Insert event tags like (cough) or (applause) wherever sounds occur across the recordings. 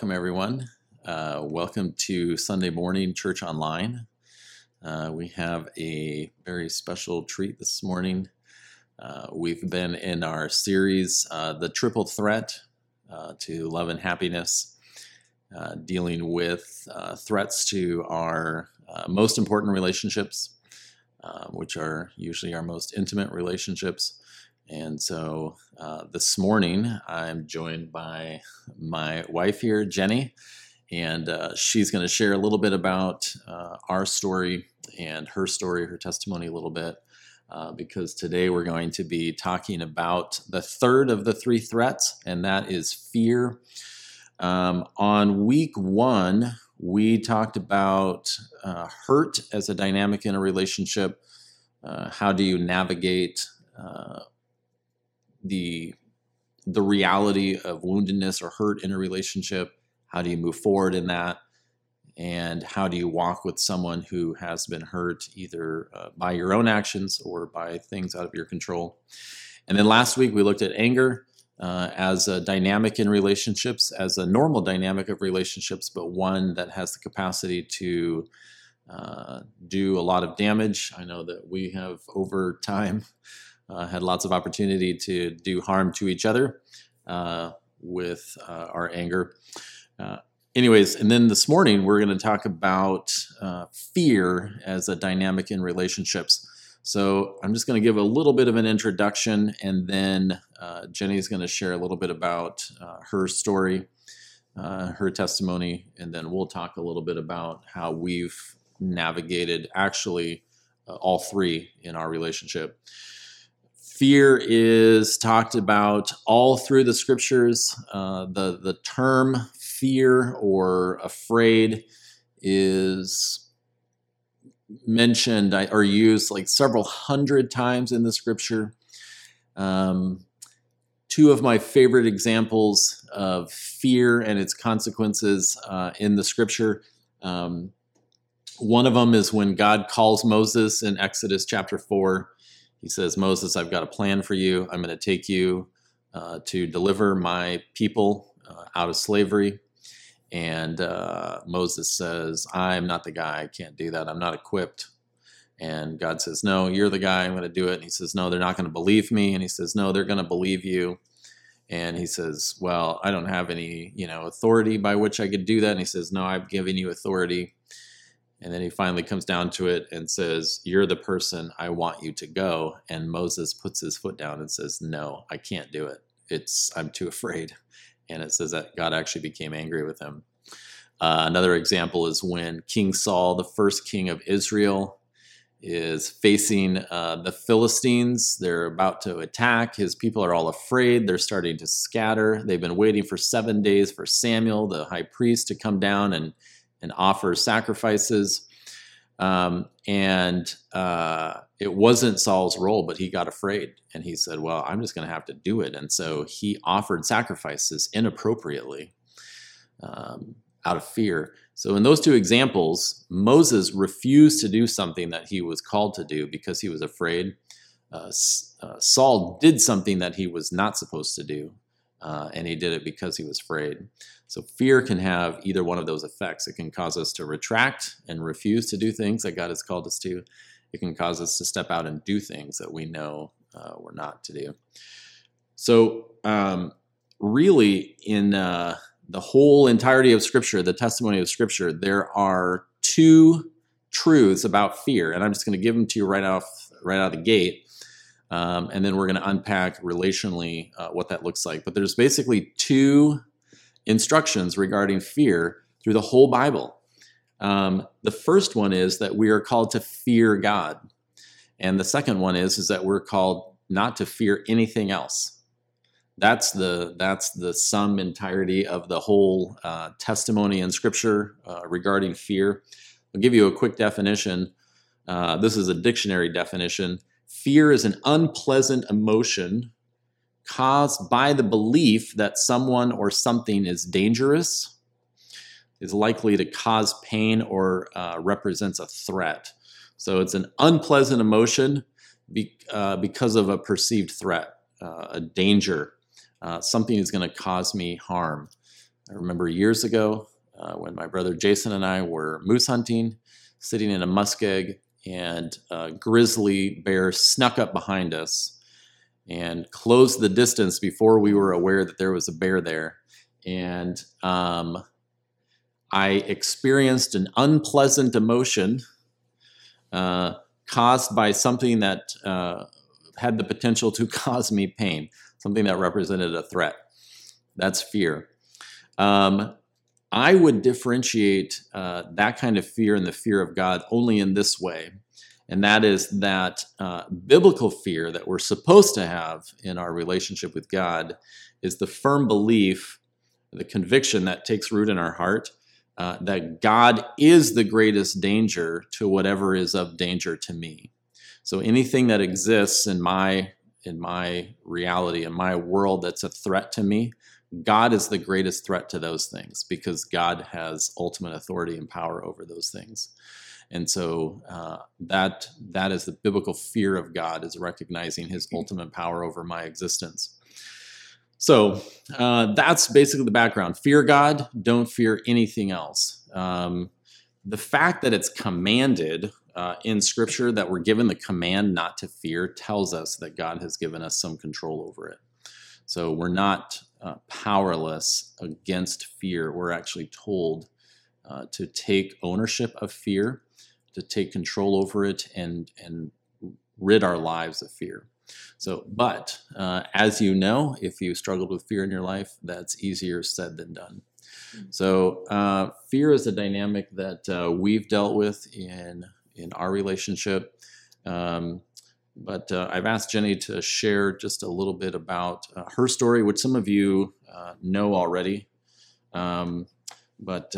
welcome everyone. Uh, welcome to Sunday morning church online. Uh, we have a very special treat this morning. Uh, we've been in our series, uh, The Triple Threat uh, to Love and Happiness, uh, dealing with threats to our most important relationships, which are usually our most intimate relationships. And so uh, this morning, I'm joined by my wife here, Jenny, and uh, she's going to share a little bit about uh, our story and her story, her testimony a little bit, uh, because today we're going to be talking about the third of the three threats, and that is fear. Um, on week one, we talked about uh, hurt as a dynamic in a relationship. Uh, how do you navigate the the reality of woundedness or hurt in a relationship. How do you move forward in that? And how do you walk with someone who has been hurt either uh, by your own actions or by things out of your control? And then last week we looked at anger uh, as a dynamic in relationships as a normal dynamic of relationships but one that has the capacity to uh, do a lot of damage. I know that we have over time uh, had lots of opportunity to do harm to each other uh, with uh, our anger. Uh, anyways, and then this morning we're going to talk about uh, fear as a dynamic in relationships. So I'm just going to give a little bit of an introduction, and then uh, Jenny's going to share a little bit about her story, her testimony, and then we'll talk a little bit about how we've navigated actually all three in our relationship. Fear is talked about all through the scriptures. Uh, the the term fear or afraid is mentioned or used like several hundred times in the scripture. Um, two of my favorite examples of fear and its consequences uh, in the scripture. Um, one of them is when God calls Moses in Exodus chapter 4 he says, Moses, I've got a plan for you. I'm going to take you uh, to deliver my people uh, out of slavery. And uh, Moses says, I'm not the guy. I can't do that. I'm not equipped. And God says, No, you're the guy. I'm going to do it. And he says, No, they're not going to believe me. And he says, No, they're going to believe you. And he says, Well, I don't have any, you know, authority by which I could do that. And he says, No, I've given you authority. And then he finally comes down to it and says, You're the person I want you to go. And Moses puts his foot down and says, No, I can't do it. It's I'm too afraid. (laughs) And it says that God actually became angry with him. Uh, another example is when King Saul, the first king of Israel, is facing uh, the Philistines. They're about to attack. His people are all afraid. They're starting to scatter. They've been waiting for seven days for Samuel, the high priest, to come down and and offer sacrifices. Um, and uh, it wasn't Saul's role, but he got afraid and he said, Well, I'm just going to have to do it. And so he offered sacrifices inappropriately um, out of fear. So, in those two examples, Moses refused to do something that he was called to do because he was afraid. Uh, uh, Saul did something that he was not supposed to do, uh, and he did it because he was afraid. So fear can have either one of those effects. It can cause us to retract and refuse to do things that God has called us to. It can cause us to step out and do things that we know uh, we're not to do. So, um, really, in uh, the whole entirety of Scripture, the testimony of Scripture, there are two truths about fear, and I'm just going to give them to you right off right out of the gate. Um, and then we're going to unpack relationally uh, what that looks like. But there's basically two instructions regarding fear through the whole Bible. Um, the first one is that we are called to fear God, and the second one is is that we're called not to fear anything else. That's the that's the sum entirety of the whole uh, testimony in Scripture uh, regarding fear. I'll give you a quick definition. Uh, this is a dictionary definition. Fear is an unpleasant emotion caused by the belief that someone or something is dangerous, is likely to cause pain, or uh, represents a threat. So it's an unpleasant emotion be, uh, because of a perceived threat, uh, a danger. Uh, something is going to cause me harm. I remember years ago uh, when my brother Jason and I were moose hunting, sitting in a muskeg, and a grizzly bear snuck up behind us and closed the distance before we were aware that there was a bear there. And um, I experienced an unpleasant emotion uh, caused by something that uh, had the potential to (laughs) cause me pain, something that represented a threat. That's fear. Um, I would differentiate uh, that kind of fear and the fear of God only in this way, and that is that uh, biblical fear that we're supposed to have in our relationship with God is the firm belief, the conviction that takes root in our heart uh, that God is the greatest danger to whatever is of danger to me. So anything that exists in my in my reality in my world that's a threat to me, God is the greatest threat to those things because God has ultimate authority and power over those things. And so uh, that that is the biblical fear of God is recognizing His ultimate power over my existence. So uh, that's basically the background. Fear God, don't fear anything else. Um, the fact that it's commanded uh, in Scripture that we're given the command not to fear tells us that God has given us some control over it. So we're not uh, powerless against fear. We're actually told uh, to take ownership of fear, to take control over it, and and rid our lives of fear. So, but uh, as you know, if you struggled with fear in your life, that's easier said than done. Mm. So, uh, fear is a dynamic that uh, we've dealt with in in our relationship. Um, but uh, I've asked Jenny to share just a little bit about uh, her story, which some of you uh, know already. Um, but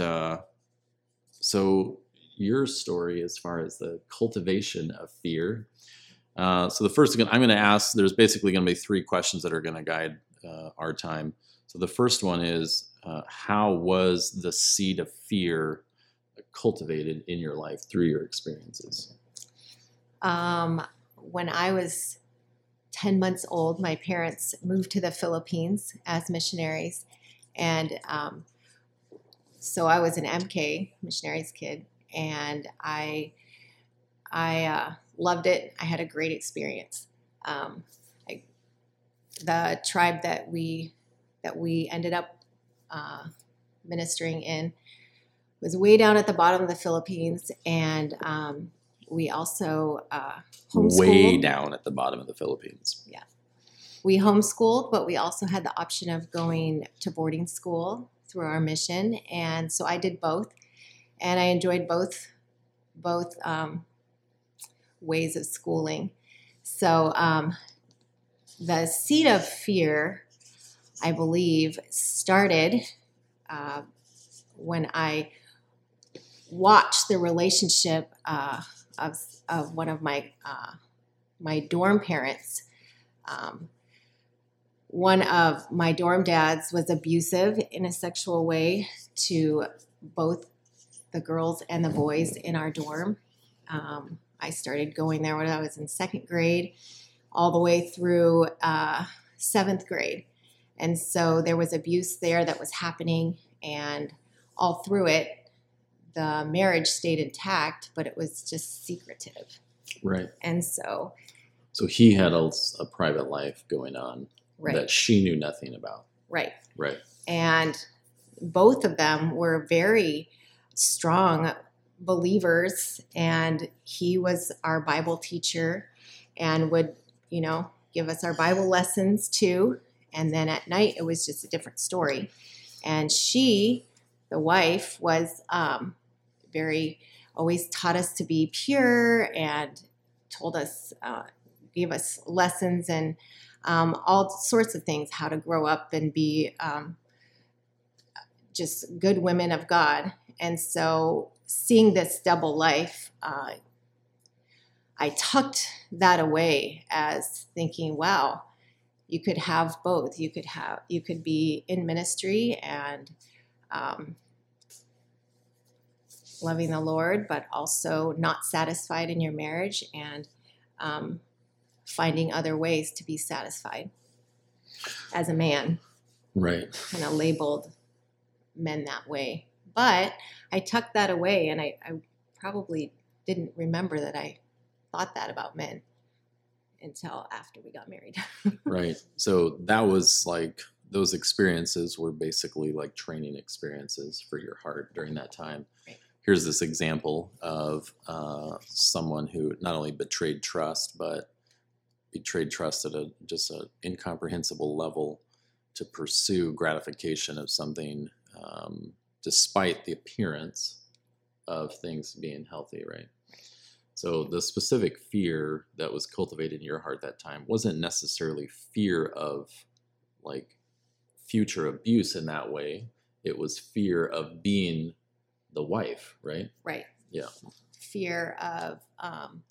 so your story, as far as the cultivation of fear, uh, so the first I'm going to ask, there's basically going to be three questions that are going to guide uh, our time. So the first one is, uh, how was the seed of fear cultivated in your life through your experiences? Um, when I was 10 months old, my parents moved to the Philippines as missionaries. And um, so I was an MK, missionaries kid, and I, I, uh, loved it. I had a great experience. Um, I, the tribe that we that we ended up uh, ministering in was way down at the bottom of the Philippines, and um, we also uh, homeschooled. Way down at the bottom of the Philippines. Yeah, we homeschooled, but we also had the option of going to boarding school through our mission, and so I did both, and I enjoyed both both um, ways of schooling. So um, the seed of fear, I believe, started uh, when I watched the relationship uh, of, of one of my uh, my dorm parents. Um, one of my dorm dads was abusive in a sexual way to both the girls and the boys in our dorm. Um, I started going there when I was in second grade, all the way through uh, seventh grade. And so there was abuse there that was happening, and all through it, the marriage stayed intact, but it was just secretive. Right. And so. So he had a, a private life going on right. that she knew nothing about. Right. Right. And both of them were very strong believers and he was our bible teacher and would you know give us our bible lessons too. And then at night it was just a different story. And she the wife was um, very always taught us to be pure and told us uh, gave us lessons and um, all sorts of things how to grow up and be um, just good women of god and so seeing this double life, uh, I tucked that away as thinking, wow, you could have both. You could have you could be in ministry and um, loving the Lord, but also not satisfied in your marriage and um, finding other ways to be satisfied as a man. Right. Kind of labeled men that way. But I tucked that away, and I, I probably didn't remember that I thought that about men until after we got married. (laughs) right. So that was like those experiences were basically like training experiences for your heart during that time. Right. Here's this example of uh, someone who not only betrayed trust, but betrayed trust at a just an incomprehensible level to pursue gratification of something um, despite the appearance of things being healthy, right? So the specific fear that was cultivated in your heart that time wasn't necessarily fear of like future abuse in that way. It was fear of being the wife, right? right. Yeah. Fear of um,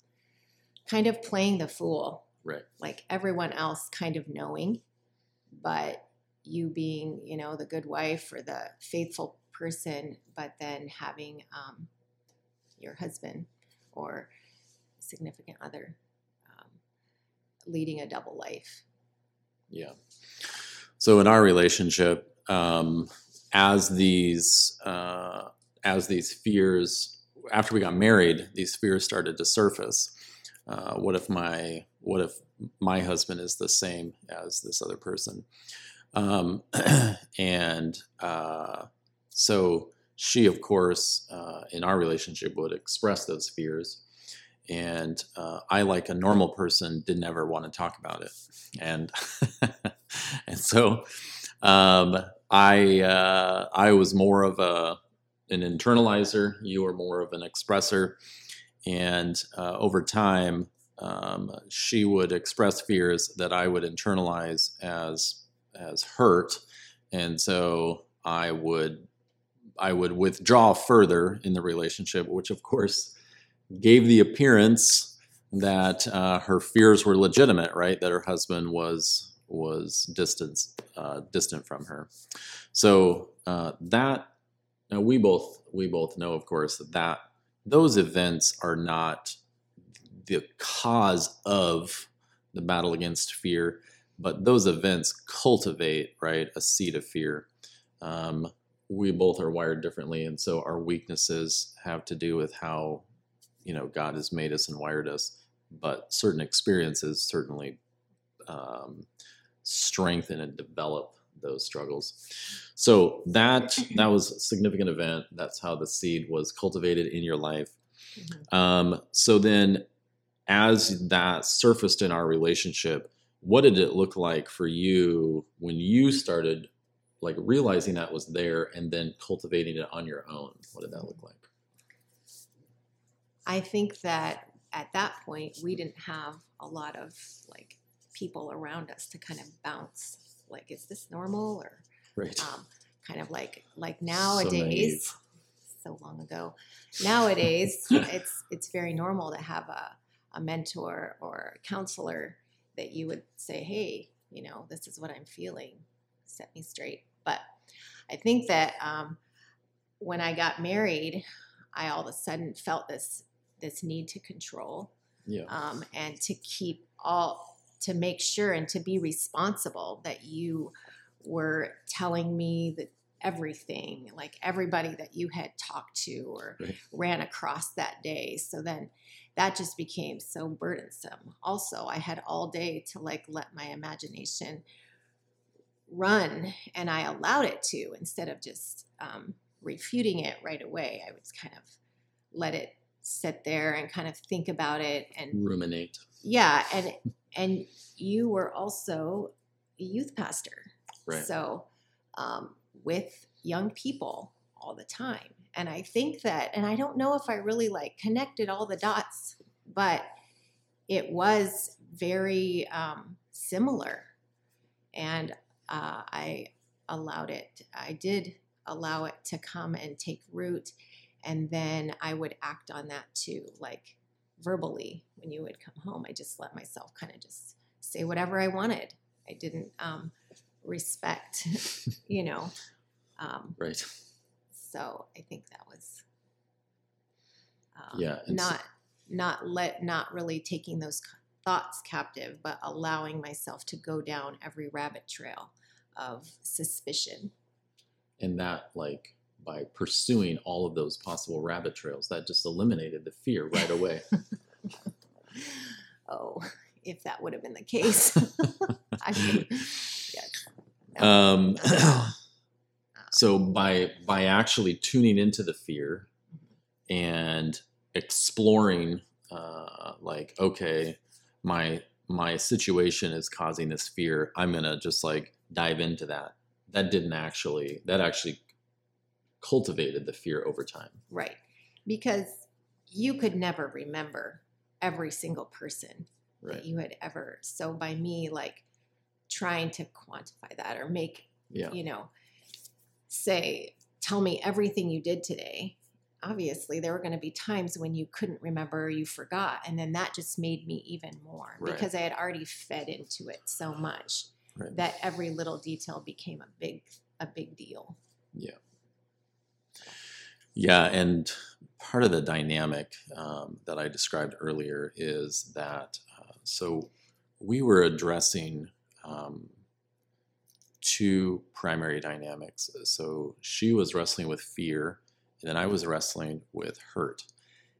kind of playing the fool, Right. like everyone else kind of knowing, but you being, you know, the good wife or the faithful person, but then having um, your husband or significant other um, leading a double life. Yeah. So in our relationship, um, as these uh, as these fears, after we got married, these fears started to surface. Uh, what if my what if my husband is the same as this other person? Um, (clears throat) and uh, so she, of course, uh, in our relationship, would express those fears. And uh, I, like a normal person, didn't ever want to talk about it. And (laughs) and so um, I uh, I was more of a an internalizer. You were more of an expressor. And uh, over time, um, she would express fears that I would internalize as as hurt, and so I would I would withdraw further in the relationship, which of course gave the appearance that uh, her fears were legitimate, right? That her husband was was distant uh, distant from her. So uh, that now we both we both know, of course, that, that those events are not the cause of the battle against fear, but those events cultivate right a seed of fear. Um, we both are wired differently, and so our weaknesses have to do with how you know God has made us and wired us. But certain experiences certainly um, strengthen and develop those struggles. So that that was a significant event. That's how the seed was cultivated in your life. Mhm. Um, so then, as that surfaced in our relationship, what did it look like for you when you started like realizing that was there and then cultivating it on your own? What did that look like? I think that at that point we didn't have a lot of like people around us to kind of bounce like is this normal or Right. um, kind of like like nowadays naive. so long ago nowadays (laughs) it's it's very normal to have a, a mentor or a counselor that you would say hey you know this is what i'm feeling set me straight but i think that um, when i got married i all of a sudden felt this this need to control Yeah. um, and to keep all to make sure and to be responsible that you were telling me that everything like everybody that you had talked to or Right. ran across that day so then that just became so burdensome also i had all day to like let my imagination run and i allowed it to instead of just um, refuting it right away i would kind of let it sit there and kind of think about it and Ruminate. yeah and and you were also a youth pastor Right. so um, with young people all the time and i think that and i don't know if i really like connected all the dots but it was very um, similar and uh, i allowed it i did allow it to come and take root and then i would act on that too like verbally when you would come home. I just let myself kind of just say whatever i wanted. I didn't um, respect (laughs) you know um, Right. so i think that was um, Yeah, not not let not really taking those thoughts captive but allowing myself to go down every rabbit trail of suspicion and that like by pursuing all of those possible rabbit trails that just eliminated the fear right away (laughs) (laughs) oh, if that would have been the case. (laughs) I mean, yes. No. um, (clears throat) so by by actually tuning into the fear and exploring uh, like okay my my situation is causing this fear i'm gonna just like dive into that that didn't actually that actually cultivated the fear over time Right. Because you could never remember every single person that you had ever. So by me, like trying to quantify that or make, yeah you know, say, tell me everything you did today. Obviously, there were going to be times when you couldn't remember or you forgot. And then that just made me even more Right. because I had already fed into it so much right that every little detail became a big, a big deal. Yeah, Yeah, and part of the dynamic um, that I described earlier is that uh, so we were addressing um, two primary dynamics. So she was wrestling with fear, and then I was wrestling with hurt.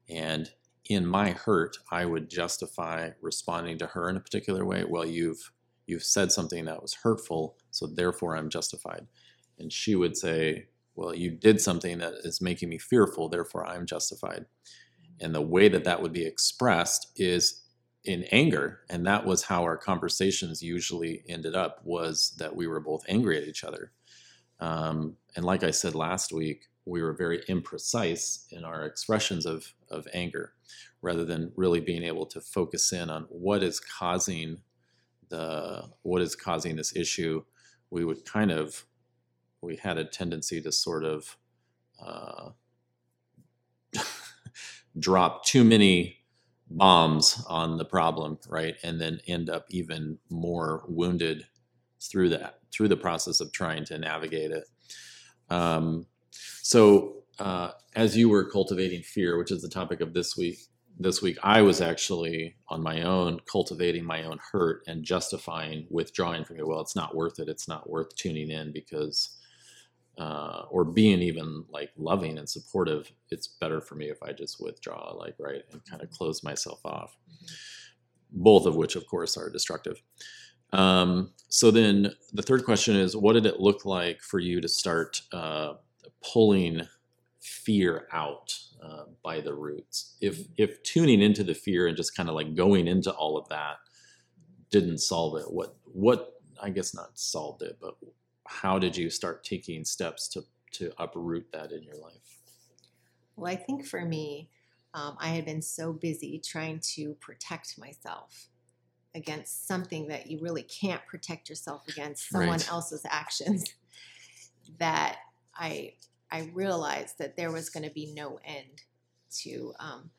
And in my hurt, I would justify responding to her in a particular way. Well, you've you've said something that was hurtful, so therefore I'm justified. And she would say, well, you did something that is making me fearful, therefore I'm justified. And the way that that would be expressed is in anger, and that was how our conversations usually ended up was that we were both angry at each other. Um, and like I said last week, we were very imprecise in our expressions of, of anger rather than really being able to focus in on what is causing the what is causing this issue we would kind of we had a tendency to sort of uh, (laughs) drop too many bombs on the problem, right, and then end up even more wounded through that through the process of trying to navigate it. Um, so, uh, as you were cultivating fear, which is the topic of this week, this week I was actually on my own cultivating my own hurt and justifying withdrawing from it. Well, it's not worth it. It's not worth tuning in because uh, or being even like loving and supportive, it's better for me if I just withdraw, like, right, and kind of close myself off. Both of which, of course, are destructive. Um, so then the third question is what did it look like for you to start uh, pulling fear out uh, by the roots? If, if tuning into the fear and just kind of like going into all of that didn't solve it, what, what, I guess not solved it, but how did you start taking steps to to uproot that in your life? Well, I think for me, um, I had been so busy trying to protect myself against something that you really can't protect yourself against someone Right. else's actions that I I realized that there was going to be no end to um,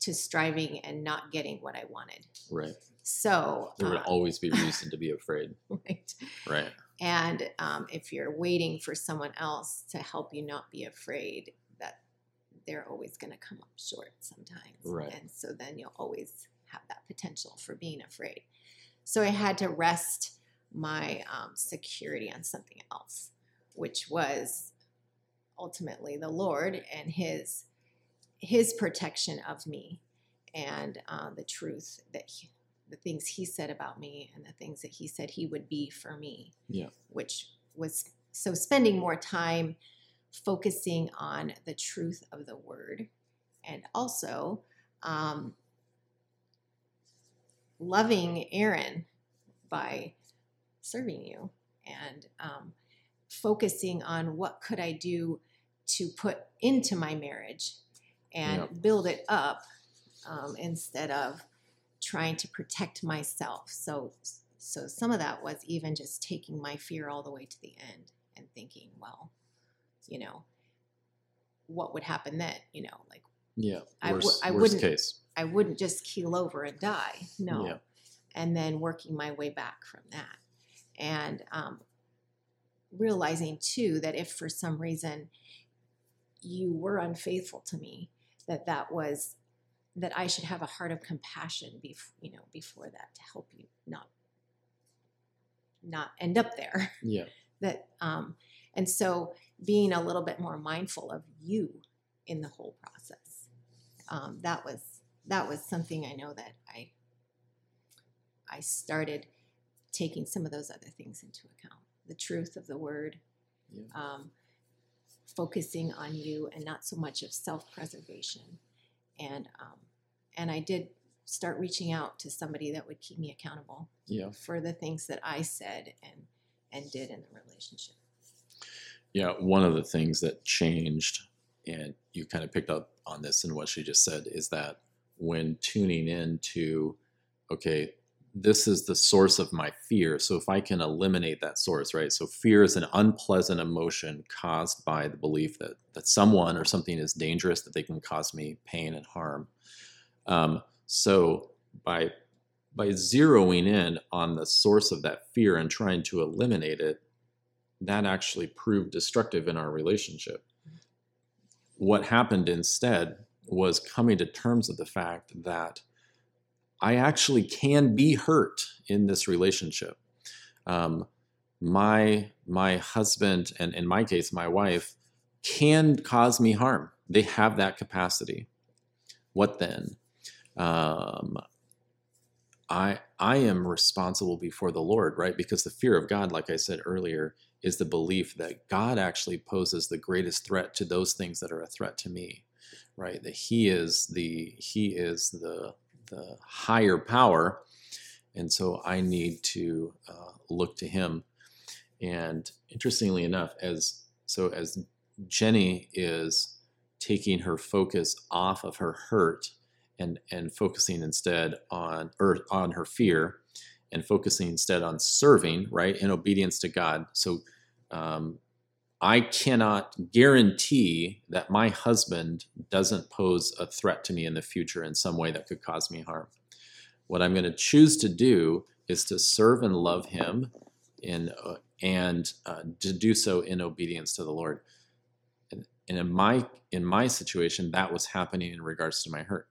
to striving and not getting what I wanted. Right. So There would uh, always be (laughs) reason to be afraid. right. Right. And um, if you're waiting for someone else to help you not be afraid, that they're always going to come up short sometimes. Right. And so then you'll always have that potential for being afraid. So I had to rest my um, security on something else, which was ultimately the Lord and His His protection of me, and uh, the truth that he, the things He said about me, and the things that He said He would be for me Yeah. which was so spending more time focusing on the truth of the word and also um, loving Aaron by serving you and um, focusing on what could I do to put into my marriage and Yeah. build it up um, instead of trying to protect myself. So, so some of that was even just taking my fear all the way to the end and thinking, well, you know, what would happen then? You know, like Yeah. I w- Worst, I wouldn't- case. I wouldn't just keel over and die. No. Yeah. And then working my way back from that. And um, realizing too that if for some reason you were unfaithful to me, that that was that I should have a heart of compassion bef- you know before that to help you not not end up there (laughs) Yeah. that um And so being a little bit more mindful of you in the whole process. Um, that was that was something I know that I I started taking some of those other things into account. The truth of the word, Yeah. um, focusing on you, and not so much of self-preservation. And um, and I did start reaching out to somebody that would keep me accountable Yeah. for the things that I said and and did in the relationship. Yeah, one of the things that changed, and you kind of picked up on this in what she just said, is that when tuning in to, okay, this is the source of my fear. So if I can eliminate that source, right? So fear is an unpleasant emotion caused by the belief that that someone or something is dangerous, that they can cause me pain and harm. Um, so by by zeroing in on the source of that fear and trying to eliminate it, that actually proved destructive in our relationship. What happened instead was coming to terms with the fact that I actually can be hurt in this relationship. Um, my my husband and in my case my wife can cause me harm. They have that capacity. What then? Um, I I am responsible before the Lord, right? Because the fear of God, like I said earlier, is the belief that God actually poses the greatest threat to those things that are a threat to me, right? That He is the He is the higher power, and so I need to uh, look to Him. And interestingly enough, as so as Jenny is taking her focus off of her hurt and and focusing instead on or on her fear and focusing instead on serving right in obedience to god so um, i cannot guarantee that my husband doesn't pose a threat to me in the future in some way that could cause me harm. What i'm going to choose to do is to serve and love him in uh, and uh, to do so in obedience to the lord. And, and in my in my situation that was happening in regards to my hurt.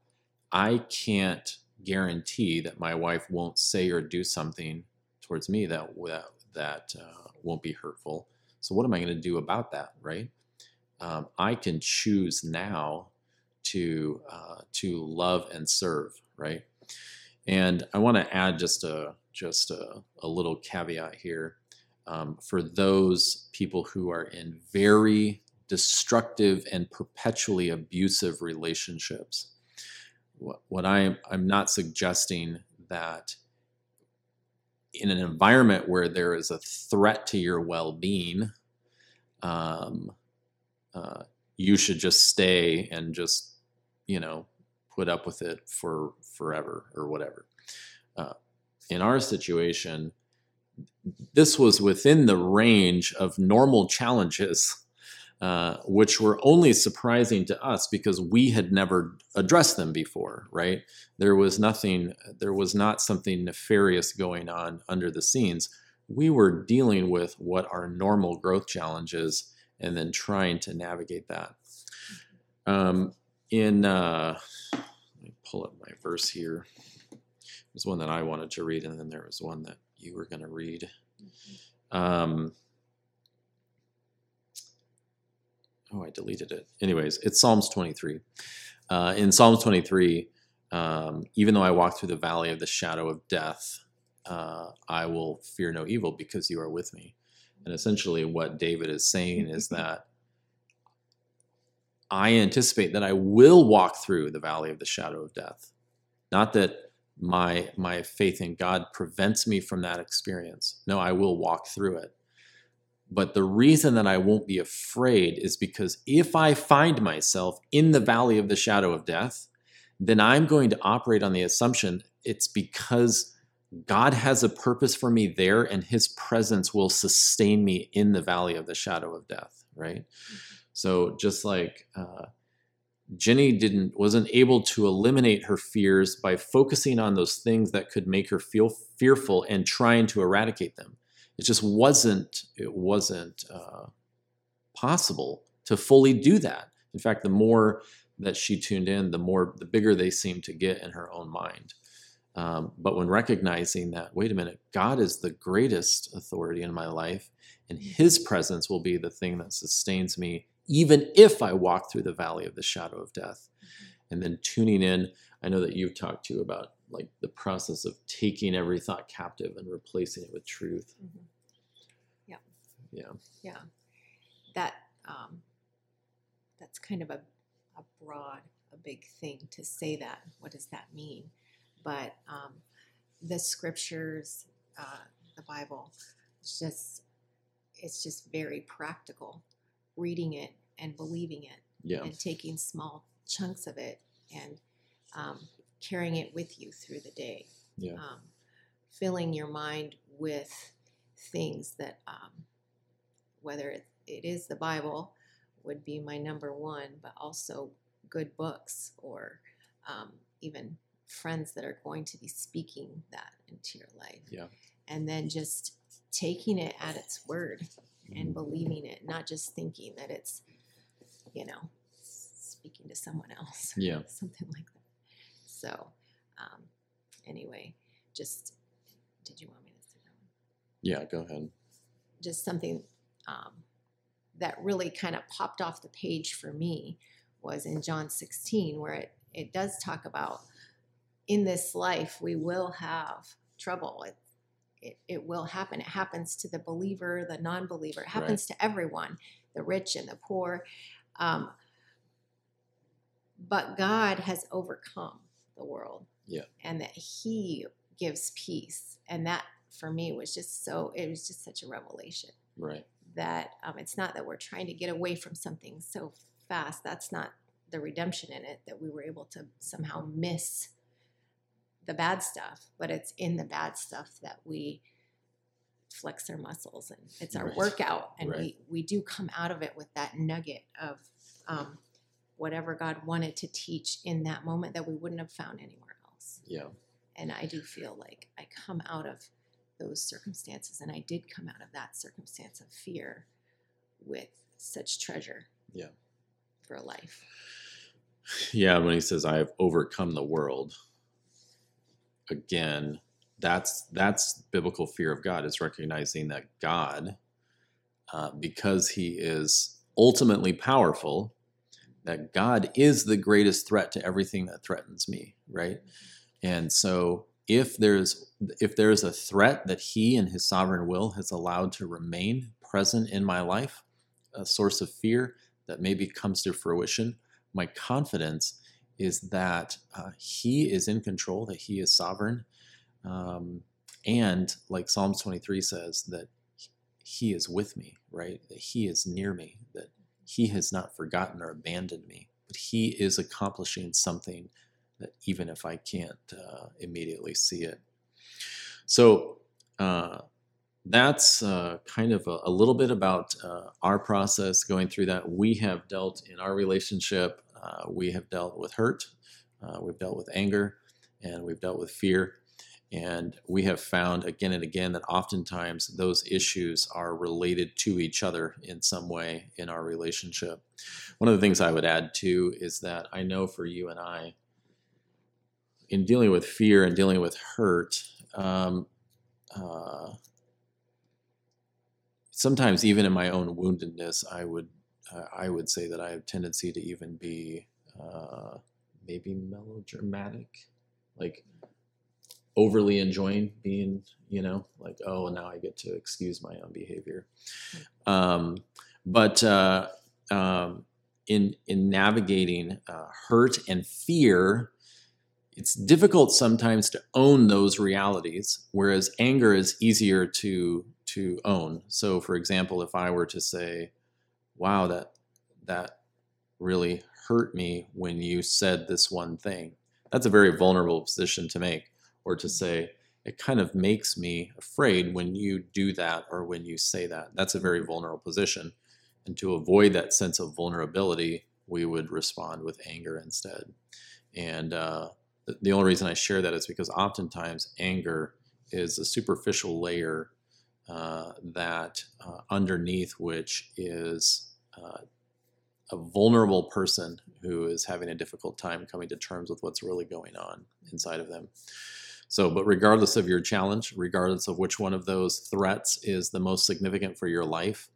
I can't guarantee that my wife won't say or do something towards me that that, that uh, won't be hurtful. So what am I going to do about that, right? Um, I can choose now to uh, to love and serve, right? And I want to add just a just a, a little caveat here um, for those people who are in very destructive and perpetually abusive relationships what, what I I'm not suggesting that in an environment where there is a threat to your well-being, um, uh, you should just stay and just you know put up with it for forever or whatever. Uh, in our situation, this was within the range of normal challenges (laughs) uh, which were only surprising to us because we had never addressed them before, right? There was nothing, there was not something nefarious going on under the scenes. We were dealing with what are normal growth challenges and then trying to navigate that. Um, in, uh, let me pull up my verse here. There's one that I wanted to read, and then there was one that you were going to read. Um, oh, I deleted it. Anyways, it's Psalms 23. Uh, in Psalms 23, um, even though I walk through the valley of the shadow of death, uh, I will fear no evil because you are with me. And essentially, what David is saying is (laughs) that I anticipate that I will walk through the valley of the shadow of death. Not that my my faith in God prevents me from that experience. No, I will walk through it. But the reason that I won't be afraid is because if I find myself in the valley of the shadow of death, then I'm going to operate on the assumption it's because God has a purpose for me there and his presence will sustain me in the valley of the shadow of death, right? Mm-hmm. So just like uh, Jenny didn't wasn't able to eliminate her fears by focusing on those things that could make her feel fearful and trying to eradicate them it just wasn't it wasn't uh, possible to fully do that in fact the more that she tuned in the more the bigger they seemed to get in her own mind Um, but when recognizing that, wait a minute, God is the greatest authority in my life, and His presence will be the thing that sustains me, even if I walk through the valley of the shadow of death. And then tuning in, I know that you've talked to about like the process of taking every thought captive and replacing it with truth. Mhm. Yeah. Yeah. Yeah, that um, that's kind of a, a broad, a big thing to say that. What does that mean? But um, the scriptures, uh, the Bible, it's just it's just very practical. Reading it and believing it, Yeah. and taking small chunks of it and um, carrying it with you through the day Yeah. um, filling your mind with things that, um, whether it, it is the Bible, would be my number one, but also good books or um, even friends that are going to be speaking that into your life. Yeah. And then just taking it at its word Mm-hmm. and believing it, not just thinking that it's, you know, speaking to someone else. Yeah. (laughs) Something like that. So, um, anyway, just did you want me to say that one? Yeah. Go ahead. Just something um, that really kind of popped off the page for me was in John 16, where it, it does talk about in this life we will have trouble. It, it, it will happen. It happens to the believer, the non believer, it happens to everyone, the rich and the poor. Um, but God has overcome the world. Yeah. And that He gives peace. And that for me was just so, it was just such a revelation Right. that um, it's not that we're trying to get away from something so fast. That's not the redemption in it, that we were able to somehow miss the bad stuff, but it's in the bad stuff that we flex our muscles and it's our Right. workout and Right. we, we do come out of it with that nugget of um, whatever God wanted to teach in that moment that we wouldn't have found anywhere else. Yeah. And I do feel like I come out of those circumstances, and I did come out of that circumstance of fear with such treasure. Yeah. For life. Yeah, when he says, "I have overcome the world," again, that's that's biblical fear of God. Is recognizing that God, uh, because He is ultimately powerful, that God is the greatest threat to everything that threatens me. Right, and so if there's if there's a threat that He and His sovereign will has allowed to remain present in my life, a source of fear that maybe comes to fruition my confidence is that uh, he is in control, that he is sovereign. Um, and like Psalms 23 says, that he is with me, right? That he is near me, that he has not forgotten or abandoned me, but he is accomplishing something that even if I can't uh, immediately see it. So, uh, that's uh, kind of a, a, little bit about uh, our process going through that. We have dealt in our relationship, uh, we have dealt with hurt, uh, we've dealt with anger, and we've dealt with fear. And we have found again and again that oftentimes those issues are related to each other in some way in our relationship. One of the things I would add too is that I know for you and I, in dealing with fear and dealing with hurt, um, uh, sometimes even in my own woundedness, I would uh, I would say that I have tendency to even be uh, maybe melodramatic, like overly enjoying being, you know, like oh now I get to excuse my own behavior. Um, but uh, um, in in navigating uh, hurt and fear. It's difficult sometimes to own those realities, whereas anger is easier to to own. So, for example, if I were to say, "Wow, that that really hurt me when you said this one thing," that's a very vulnerable position to make. Or to say, "It kind of makes me afraid when you do that or when you say that." That's a very vulnerable position. And to avoid that sense of vulnerability, we would respond with anger instead. And uh, the only reason I share that is because oftentimes anger is a superficial layer uh, that uh, underneath which is uh, a vulnerable person who is having a difficult time coming to terms with what's really going on inside of them. So, but regardless of your challenge, regardless of which one of those threats is the most significant for your life,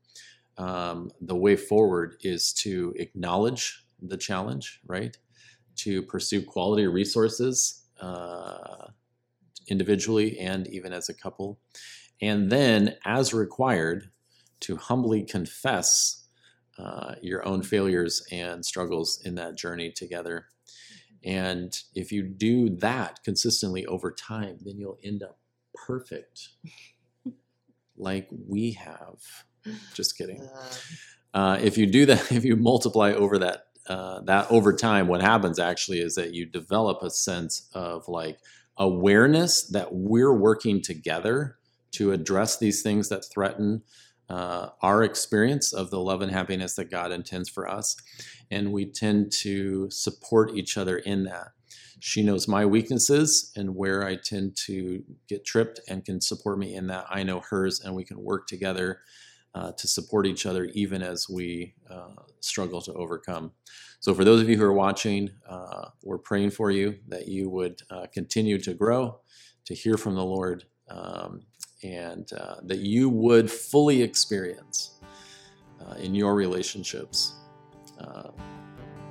um, the way forward is to acknowledge the challenge, right? To pursue quality resources uh, individually and even as a couple. And then, as required, to humbly confess uh, your own failures and struggles in that journey together. And if you do that consistently over time, then you'll end up perfect, (laughs) like we have. Just kidding. Uh, if you do that, (laughs) if you multiply over that uh, that over time, what happens actually is that you develop a sense of like awareness that we're working together to address these things that threaten uh, our experience of the love and happiness that God intends for us. And we tend to support each other in that. She knows my weaknesses and where I tend to get tripped and can support me in that. I know hers, and we can work together uh, to support each other even as we uh, struggle to overcome. So, for those of you who are watching, uh, we're praying for you that you would uh, continue to grow, to hear from the Lord, um, and uh, that you would fully experience uh, in your relationships uh,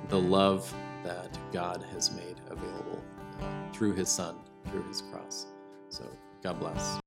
the love that God has made available uh, through His Son, through His cross. So, God bless.